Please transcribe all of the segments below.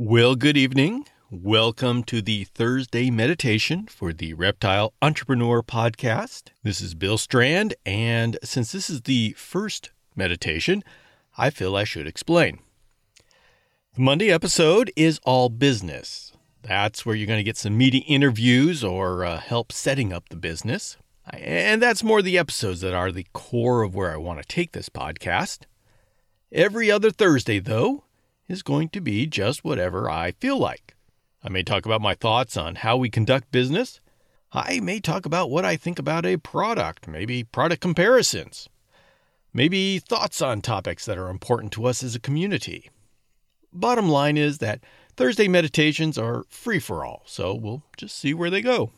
Well, good evening. Welcome to the Thursday meditation for the Reptile Entrepreneur Podcast. This is Bill Strand, and since this is the first meditation, I feel I should explain. The Monday episode is all business. That's where you're going to get some meaty interviews or uh, help setting up the business. And that's more the episodes that are the core of where I want to take this podcast. Every other Thursday, though, is going to be just whatever I feel like. I may talk about my thoughts on how we conduct business. I may talk about what I think about a product, maybe product comparisons, maybe thoughts on topics that are important to us as a community. Bottom line is that Thursday meditations are free for all, so we'll just see where they go.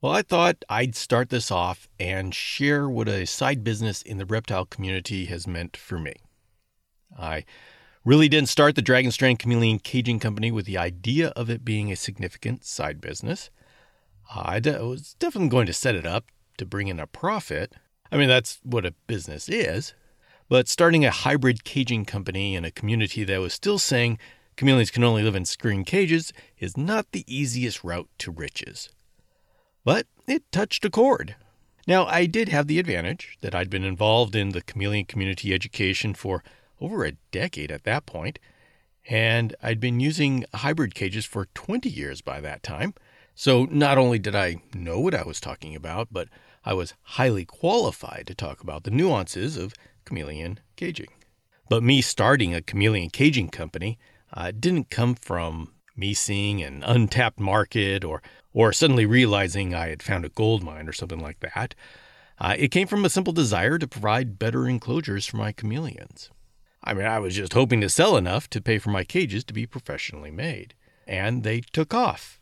Well, I thought I'd start this off and share what a side business in the reptile community has meant for me. I really didn't start the Dragon Strand Chameleon Caging Company with the idea of it being a significant side business. I was definitely going to set it up to bring in a profit. I mean, that's what a business is. But starting a hybrid caging company in a community that was still saying chameleons can only live in screen cages is not the easiest route to riches. But it touched a chord. Now, I did have the advantage that I'd been involved in the chameleon community education for over a decade at that point, and I'd been using hybrid cages for 20 years by that time. So not only did I know what I was talking about, but I was highly qualified to talk about the nuances of chameleon caging. But me starting a chameleon caging company uh, didn't come from me seeing an untapped market or or suddenly realizing I had found a gold mine or something like that. Uh, it came from a simple desire to provide better enclosures for my chameleons. I mean, I was just hoping to sell enough to pay for my cages to be professionally made. And they took off.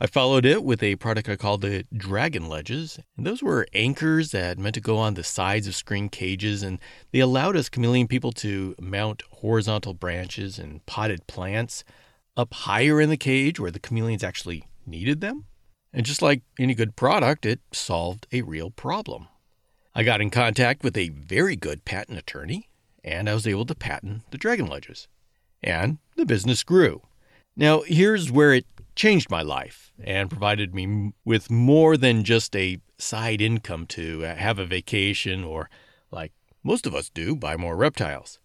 I followed it with a product I called the Dragon Ledges. And those were anchors that meant to go on the sides of screen cages, and they allowed us chameleon people to mount horizontal branches and potted plants up higher in the cage where the chameleons actually needed them. And just like any good product, it solved a real problem. I got in contact with a very good patent attorney and I was able to patent the Dragon Ledges. And the business grew. Now, here's where it changed my life and provided me with more than just a side income to uh, have a vacation or, like most of us do, buy more reptiles.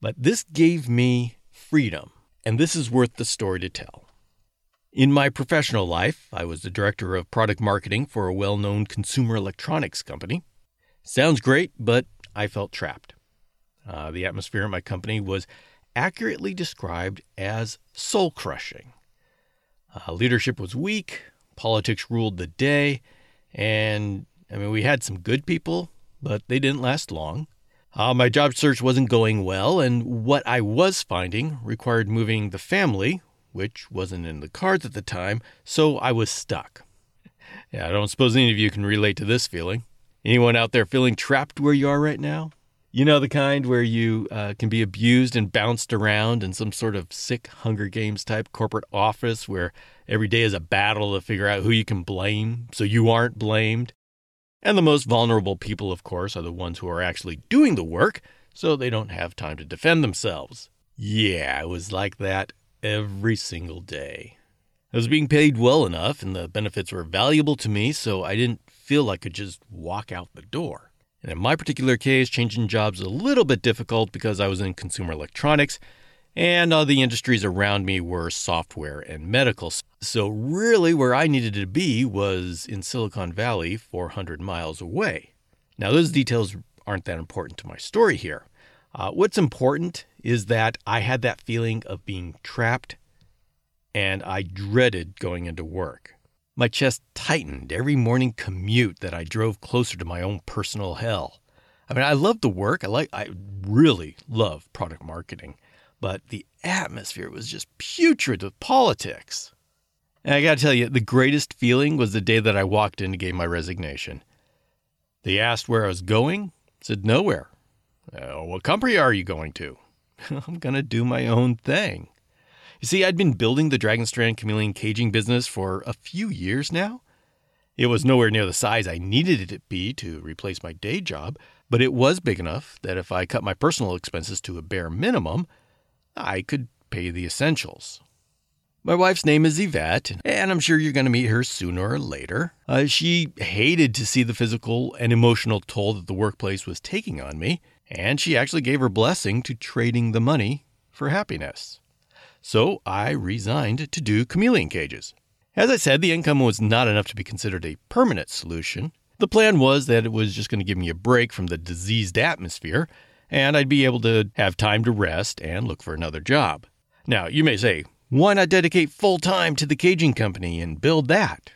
But this gave me freedom, and this is worth the story to tell. In my professional life, I was the director of product marketing for a well known consumer electronics company. Sounds great, but I felt trapped. Uh, the atmosphere at my company was accurately described as soul crushing. Uh, leadership was weak, politics ruled the day, and I mean, we had some good people, but they didn't last long. Uh, my job search wasn't going well, and what I was finding required moving the family, which wasn't in the cards at the time, so I was stuck. Yeah, I don't suppose any of you can relate to this feeling. Anyone out there feeling trapped where you are right now? You know, the kind where you uh, can be abused and bounced around in some sort of sick Hunger Games type corporate office where every day is a battle to figure out who you can blame so you aren't blamed. And the most vulnerable people, of course, are the ones who are actually doing the work so they don't have time to defend themselves. Yeah, it was like that every single day. I was being paid well enough and the benefits were valuable to me, so I didn't feel I could just walk out the door. And in my particular case, changing jobs a little bit difficult because I was in consumer electronics and all the industries around me were software and medical. So, really, where I needed to be was in Silicon Valley, 400 miles away. Now, those details aren't that important to my story here. Uh, what's important is that I had that feeling of being trapped and I dreaded going into work. My chest tightened every morning commute that I drove closer to my own personal hell. I mean, I love the work. I like I really love product marketing, but the atmosphere was just putrid with politics. And I got to tell you, the greatest feeling was the day that I walked in to gave my resignation. They asked where I was going. I said nowhere. Oh, what company are you going to? I'm going to do my own thing. You see, I'd been building the Dragon Strand chameleon caging business for a few years now. It was nowhere near the size I needed it to be to replace my day job, but it was big enough that if I cut my personal expenses to a bare minimum, I could pay the essentials. My wife's name is Yvette, and I'm sure you're going to meet her sooner or later. Uh, she hated to see the physical and emotional toll that the workplace was taking on me, and she actually gave her blessing to trading the money for happiness. So I resigned to do chameleon cages. As I said, the income was not enough to be considered a permanent solution. The plan was that it was just going to give me a break from the diseased atmosphere, and I'd be able to have time to rest and look for another job. Now, you may say, why not dedicate full time to the caging company and build that?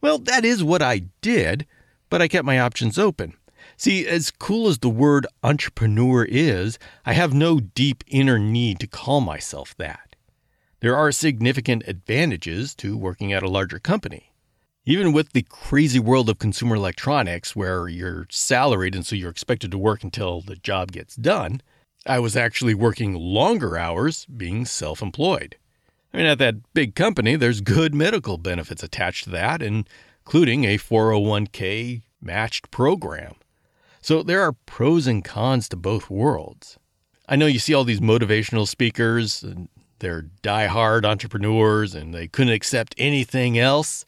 Well, that is what I did, but I kept my options open. See, as cool as the word entrepreneur is, I have no deep inner need to call myself that. There are significant advantages to working at a larger company. Even with the crazy world of consumer electronics, where you're salaried and so you're expected to work until the job gets done, I was actually working longer hours being self employed. I mean, at that big company, there's good medical benefits attached to that, including a 401k matched program. So there are pros and cons to both worlds. I know you see all these motivational speakers, and they're die-hard entrepreneurs, and they couldn't accept anything else.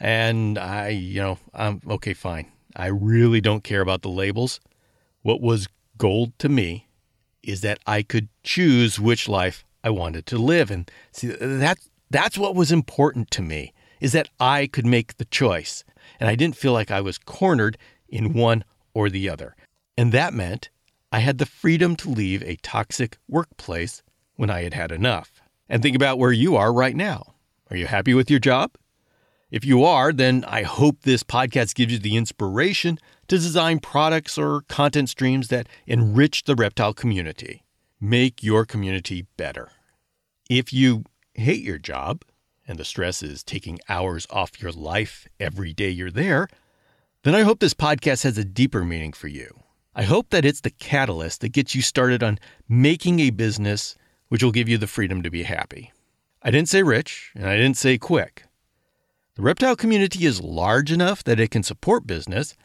And I, you know, I'm okay, fine. I really don't care about the labels. What was gold to me is that I could choose which life I wanted to live. And see, that, that's what was important to me, is that I could make the choice. And I didn't feel like I was cornered in one or the other. And that meant I had the freedom to leave a toxic workplace when I had had enough. And think about where you are right now. Are you happy with your job? If you are, then I hope this podcast gives you the inspiration to design products or content streams that enrich the reptile community make your community better. If you hate your job and the stress is taking hours off your life every day you're there, then I hope this podcast has a deeper meaning for you. I hope that it's the catalyst that gets you started on making a business which will give you the freedom to be happy. I didn't say rich, and I didn't say quick. The reptile community is large enough that it can support business,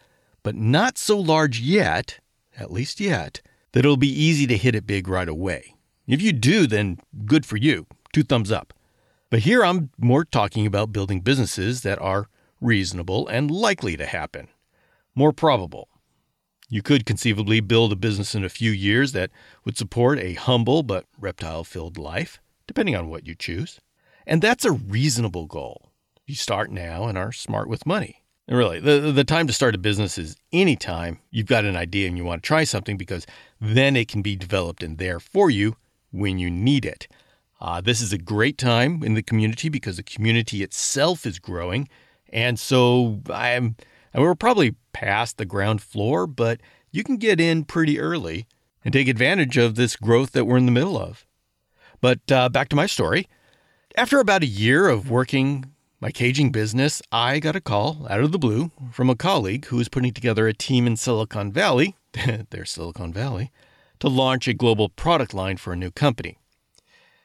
but not so large yet, at least yet, that it'll be easy to hit it big right away. If you do, then good for you. Two thumbs up. But here I'm more talking about building businesses that are reasonable and likely to happen. More probable. You could conceivably build a business in a few years that would support a humble but reptile filled life, depending on what you choose. And that's a reasonable goal. You start now and are smart with money. And really, the, the time to start a business is any time you've got an idea and you want to try something because then it can be developed and there for you when you need it. Uh, this is a great time in the community because the community itself is growing. And so I'm, and we're probably past the ground floor, but you can get in pretty early and take advantage of this growth that we're in the middle of. But uh, back to my story. After about a year of working my caging business, I got a call out of the blue from a colleague who was putting together a team in Silicon Valley, their Silicon Valley, to launch a global product line for a new company.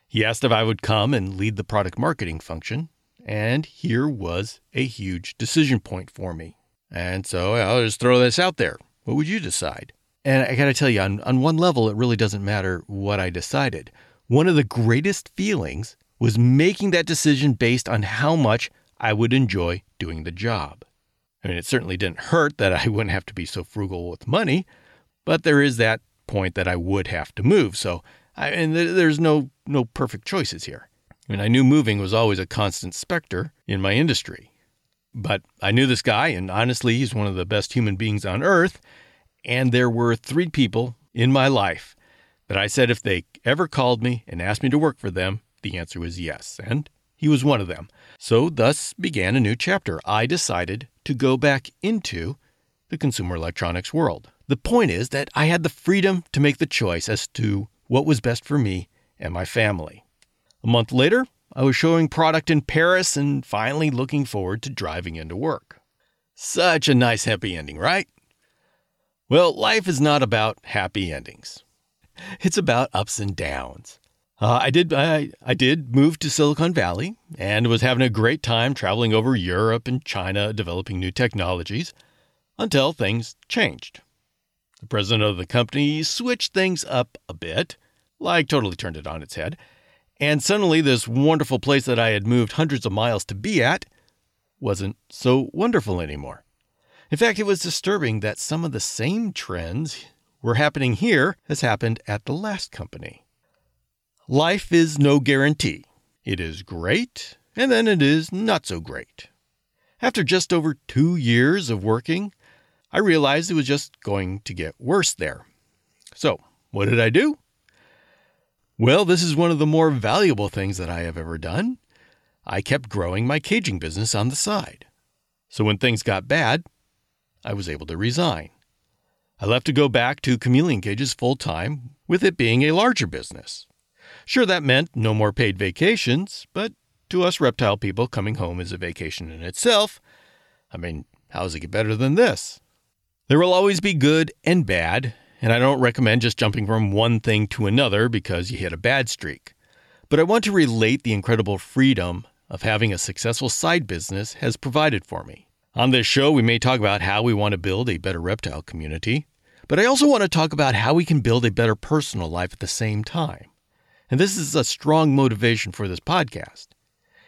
He asked if I would come and lead the product marketing function, and here was a huge decision point for me. And so I'll just throw this out there. What would you decide? And I got to tell you, on, on one level, it really doesn't matter what I decided. One of the greatest feelings was making that decision based on how much I would enjoy doing the job. I mean, it certainly didn't hurt that I wouldn't have to be so frugal with money, but there is that point that I would have to move. So, I, and there's no no perfect choices here. I mean, I knew moving was always a constant specter in my industry, but I knew this guy, and honestly, he's one of the best human beings on earth. And there were three people in my life that I said if they ever called me and asked me to work for them, the answer was yes, and he was one of them. So, thus began a new chapter. I decided to go back into the consumer electronics world. The point is that I had the freedom to make the choice as to what was best for me and my family. A month later, I was showing product in Paris and finally looking forward to driving into work. Such a nice happy ending, right? Well, life is not about happy endings. It's about ups and downs. Uh, I did. I, I did move to Silicon Valley and was having a great time traveling over Europe and China, developing new technologies, until things changed. The president of the company switched things up a bit, like totally turned it on its head, And suddenly, this wonderful place that I had moved hundreds of miles to be at wasn't so wonderful anymore. In fact, it was disturbing that some of the same trends were happening here as happened at the last company. Life is no guarantee. It is great, and then it is not so great. After just over two years of working, I realized it was just going to get worse there. So, what did I do? Well, this is one of the more valuable things that I have ever done. I kept growing my caging business on the side. So when things got bad, I was able to resign. I left to go back to chameleon cages full time, with it being a larger business. Sure, that meant no more paid vacations, but to us reptile people, coming home is a vacation in itself. I mean, how does it get better than this? There will always be good and bad, and I don't recommend just jumping from one thing to another because you hit a bad streak. But I want to relate the incredible freedom of having a successful side business has provided for me. On this show, we may talk about how we want to build a better reptile community, but I also want to talk about how we can build a better personal life at the same time. And this is a strong motivation for this podcast.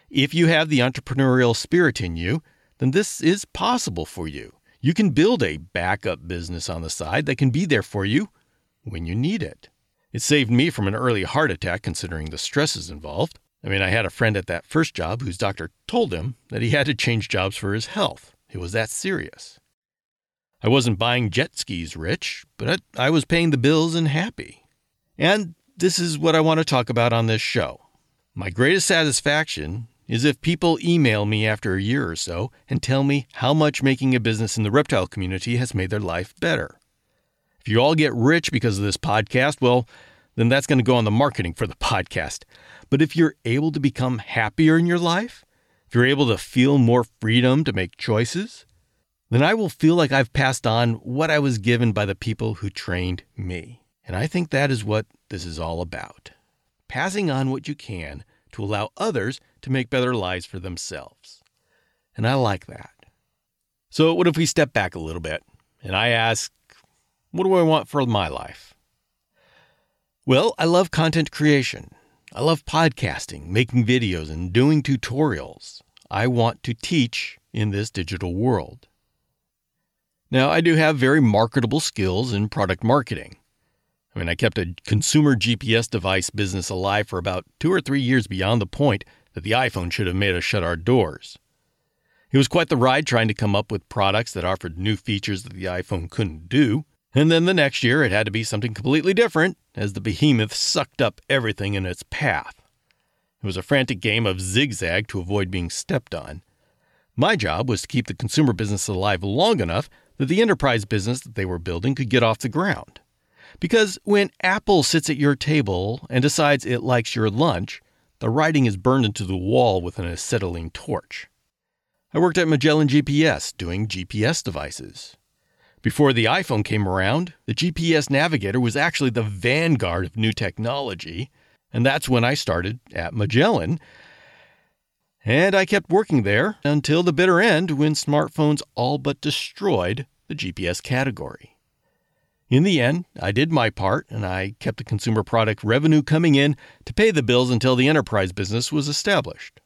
If you have the entrepreneurial spirit in you, then this is possible for you. You can build a backup business on the side that can be there for you when you need it. It saved me from an early heart attack considering the stresses involved. I mean, I had a friend at that first job whose doctor told him that he had to change jobs for his health. It was that serious. I wasn't buying jet skis rich, but I was paying the bills and happy. And this is what I want to talk about on this show. My greatest satisfaction is if people email me after a year or so and tell me how much making a business in the reptile community has made their life better. If you all get rich because of this podcast, well, then that's going to go on the marketing for the podcast. But if you're able to become happier in your life, if you're able to feel more freedom to make choices, then I will feel like I've passed on what I was given by the people who trained me. And I think that is what this is all about passing on what you can to allow others to make better lives for themselves. And I like that. So, what if we step back a little bit and I ask, what do I want for my life? Well, I love content creation. I love podcasting, making videos, and doing tutorials. I want to teach in this digital world. Now, I do have very marketable skills in product marketing. I mean, I kept a consumer GPS device business alive for about two or three years beyond the point that the iPhone should have made us shut our doors. It was quite the ride trying to come up with products that offered new features that the iPhone couldn't do. And then the next year, it had to be something completely different as the behemoth sucked up everything in its path. It was a frantic game of zigzag to avoid being stepped on. My job was to keep the consumer business alive long enough that the enterprise business that they were building could get off the ground. Because when Apple sits at your table and decides it likes your lunch, the writing is burned into the wall with an acetylene torch. I worked at Magellan GPS doing GPS devices. Before the iPhone came around, the GPS navigator was actually the vanguard of new technology and that's when I started at Magellan. And I kept working there until the bitter end when smartphones all but destroyed the GPS category. In the end, I did my part and I kept the consumer product revenue coming in to pay the bills until the enterprise business was established.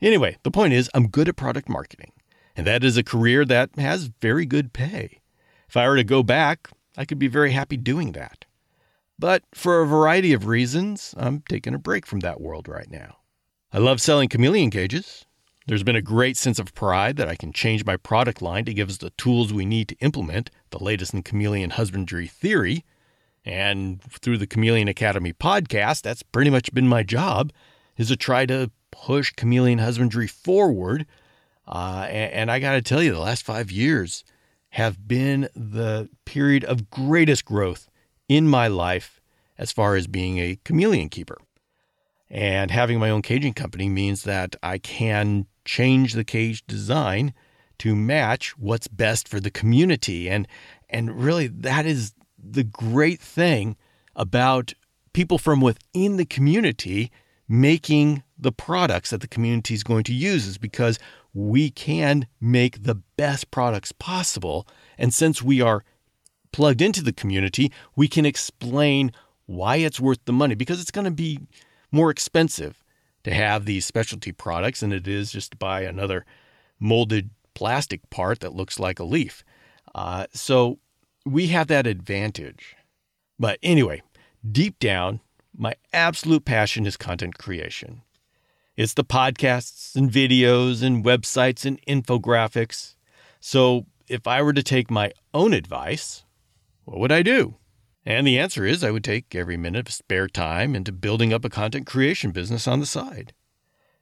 Anyway, the point is, I'm good at product marketing, and that is a career that has very good pay. If I were to go back, I could be very happy doing that. But for a variety of reasons, I'm taking a break from that world right now. I love selling chameleon cages. There's been a great sense of pride that I can change my product line to give us the tools we need to implement the latest in chameleon husbandry theory. And through the Chameleon Academy podcast, that's pretty much been my job, is to try to push chameleon husbandry forward. Uh, and, and I got to tell you, the last five years have been the period of greatest growth in my life as far as being a chameleon keeper. And having my own caging company means that I can change the cage design to match what's best for the community. And and really that is the great thing about people from within the community making the products that the community is going to use is because we can make the best products possible. And since we are plugged into the community, we can explain why it's worth the money because it's going to be more expensive to have these specialty products than it is just to buy another molded plastic part that looks like a leaf. Uh, so we have that advantage. But anyway, deep down, my absolute passion is content creation. It's the podcasts and videos and websites and infographics. So if I were to take my own advice, what would I do? And the answer is I would take every minute of spare time into building up a content creation business on the side.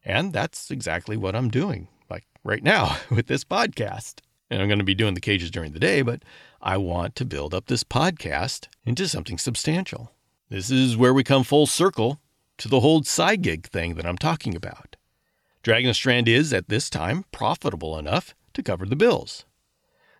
And that's exactly what I'm doing, like right now with this podcast. And I'm going to be doing the cages during the day, but I want to build up this podcast into something substantial. This is where we come full circle to the whole side gig thing that I'm talking about. Dragon Strand is, at this time, profitable enough to cover the bills.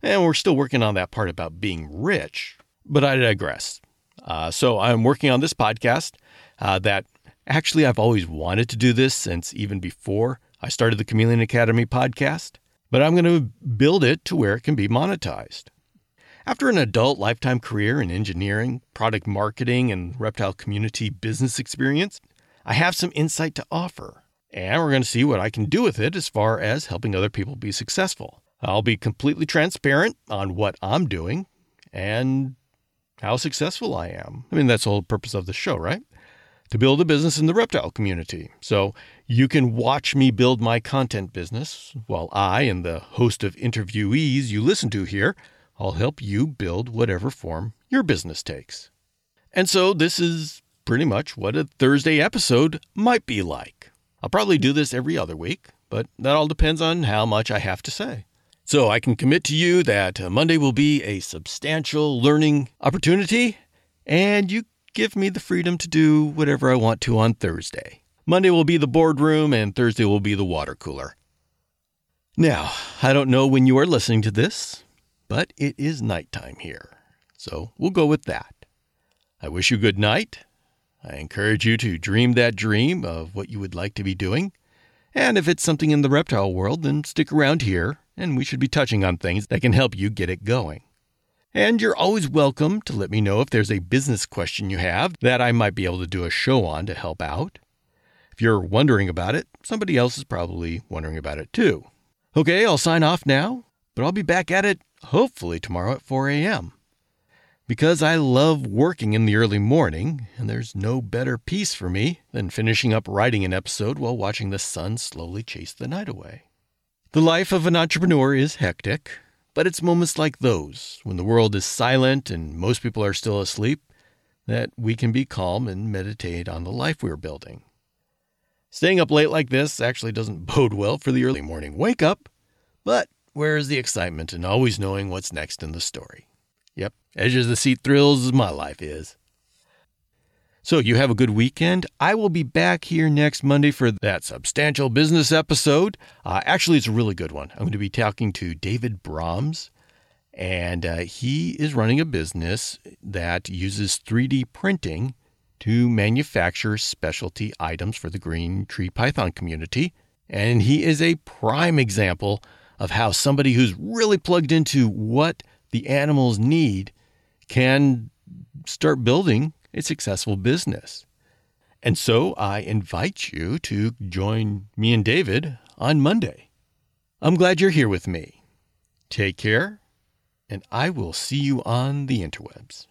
And we're still working on that part about being rich, but I digress. Uh, so I'm working on this podcast uh, that actually I've always wanted to do this since even before I started the Chameleon Academy podcast, but I'm going to build it to where it can be monetized. After an adult lifetime career in engineering, product marketing, and reptile community business experience, I have some insight to offer. And we're going to see what I can do with it as far as helping other people be successful. I'll be completely transparent on what I'm doing and how successful I am. I mean, that's the whole purpose of the show, right? To build a business in the reptile community. So you can watch me build my content business while I and the host of interviewees you listen to here, I'll help you build whatever form your business takes. And so this is pretty much what a Thursday episode might be like. I'll probably do this every other week, but that all depends on how much I have to say. So I can commit to you that uh, Monday will be a substantial learning opportunity, and you give me the freedom to do whatever I want to on Thursday. Monday will be the boardroom, and Thursday will be the water cooler. Now, I don't know when you are listening to this, but it is nighttime here, so we'll go with that. I wish you good night. I encourage you to dream that dream of what you would like to be doing. And if it's something in the reptile world, then stick around here and we should be touching on things that can help you get it going. And you're always welcome to let me know if there's a business question you have that I might be able to do a show on to help out. If you're wondering about it, somebody else is probably wondering about it too. Okay, I'll sign off now, but I'll be back at it hopefully tomorrow at 4 a.m. Because I love working in the early morning, and there's no better peace for me than finishing up writing an episode while watching the sun slowly chase the night away. The life of an entrepreneur is hectic, but it's moments like those, when the world is silent and most people are still asleep, that we can be calm and meditate on the life we're building. Staying up late like this actually doesn't bode well for the early morning wake up, but where's the excitement in always knowing what's next in the story? Yep, edge of the seat thrills as my life is. So you have a good weekend. I will be back here next Monday for that substantial business episode. Uh, actually, it's a really good one. I'm going to be talking to David Brahms, and uh, he is running a business that uses 3D printing to manufacture specialty items for the green tree python community. And he is a prime example of how somebody who's really plugged into what the animals need can start building a successful business. And so I invite you to join me and David on Monday. I'm glad you're here with me. Take care, and I will see you on the interwebs.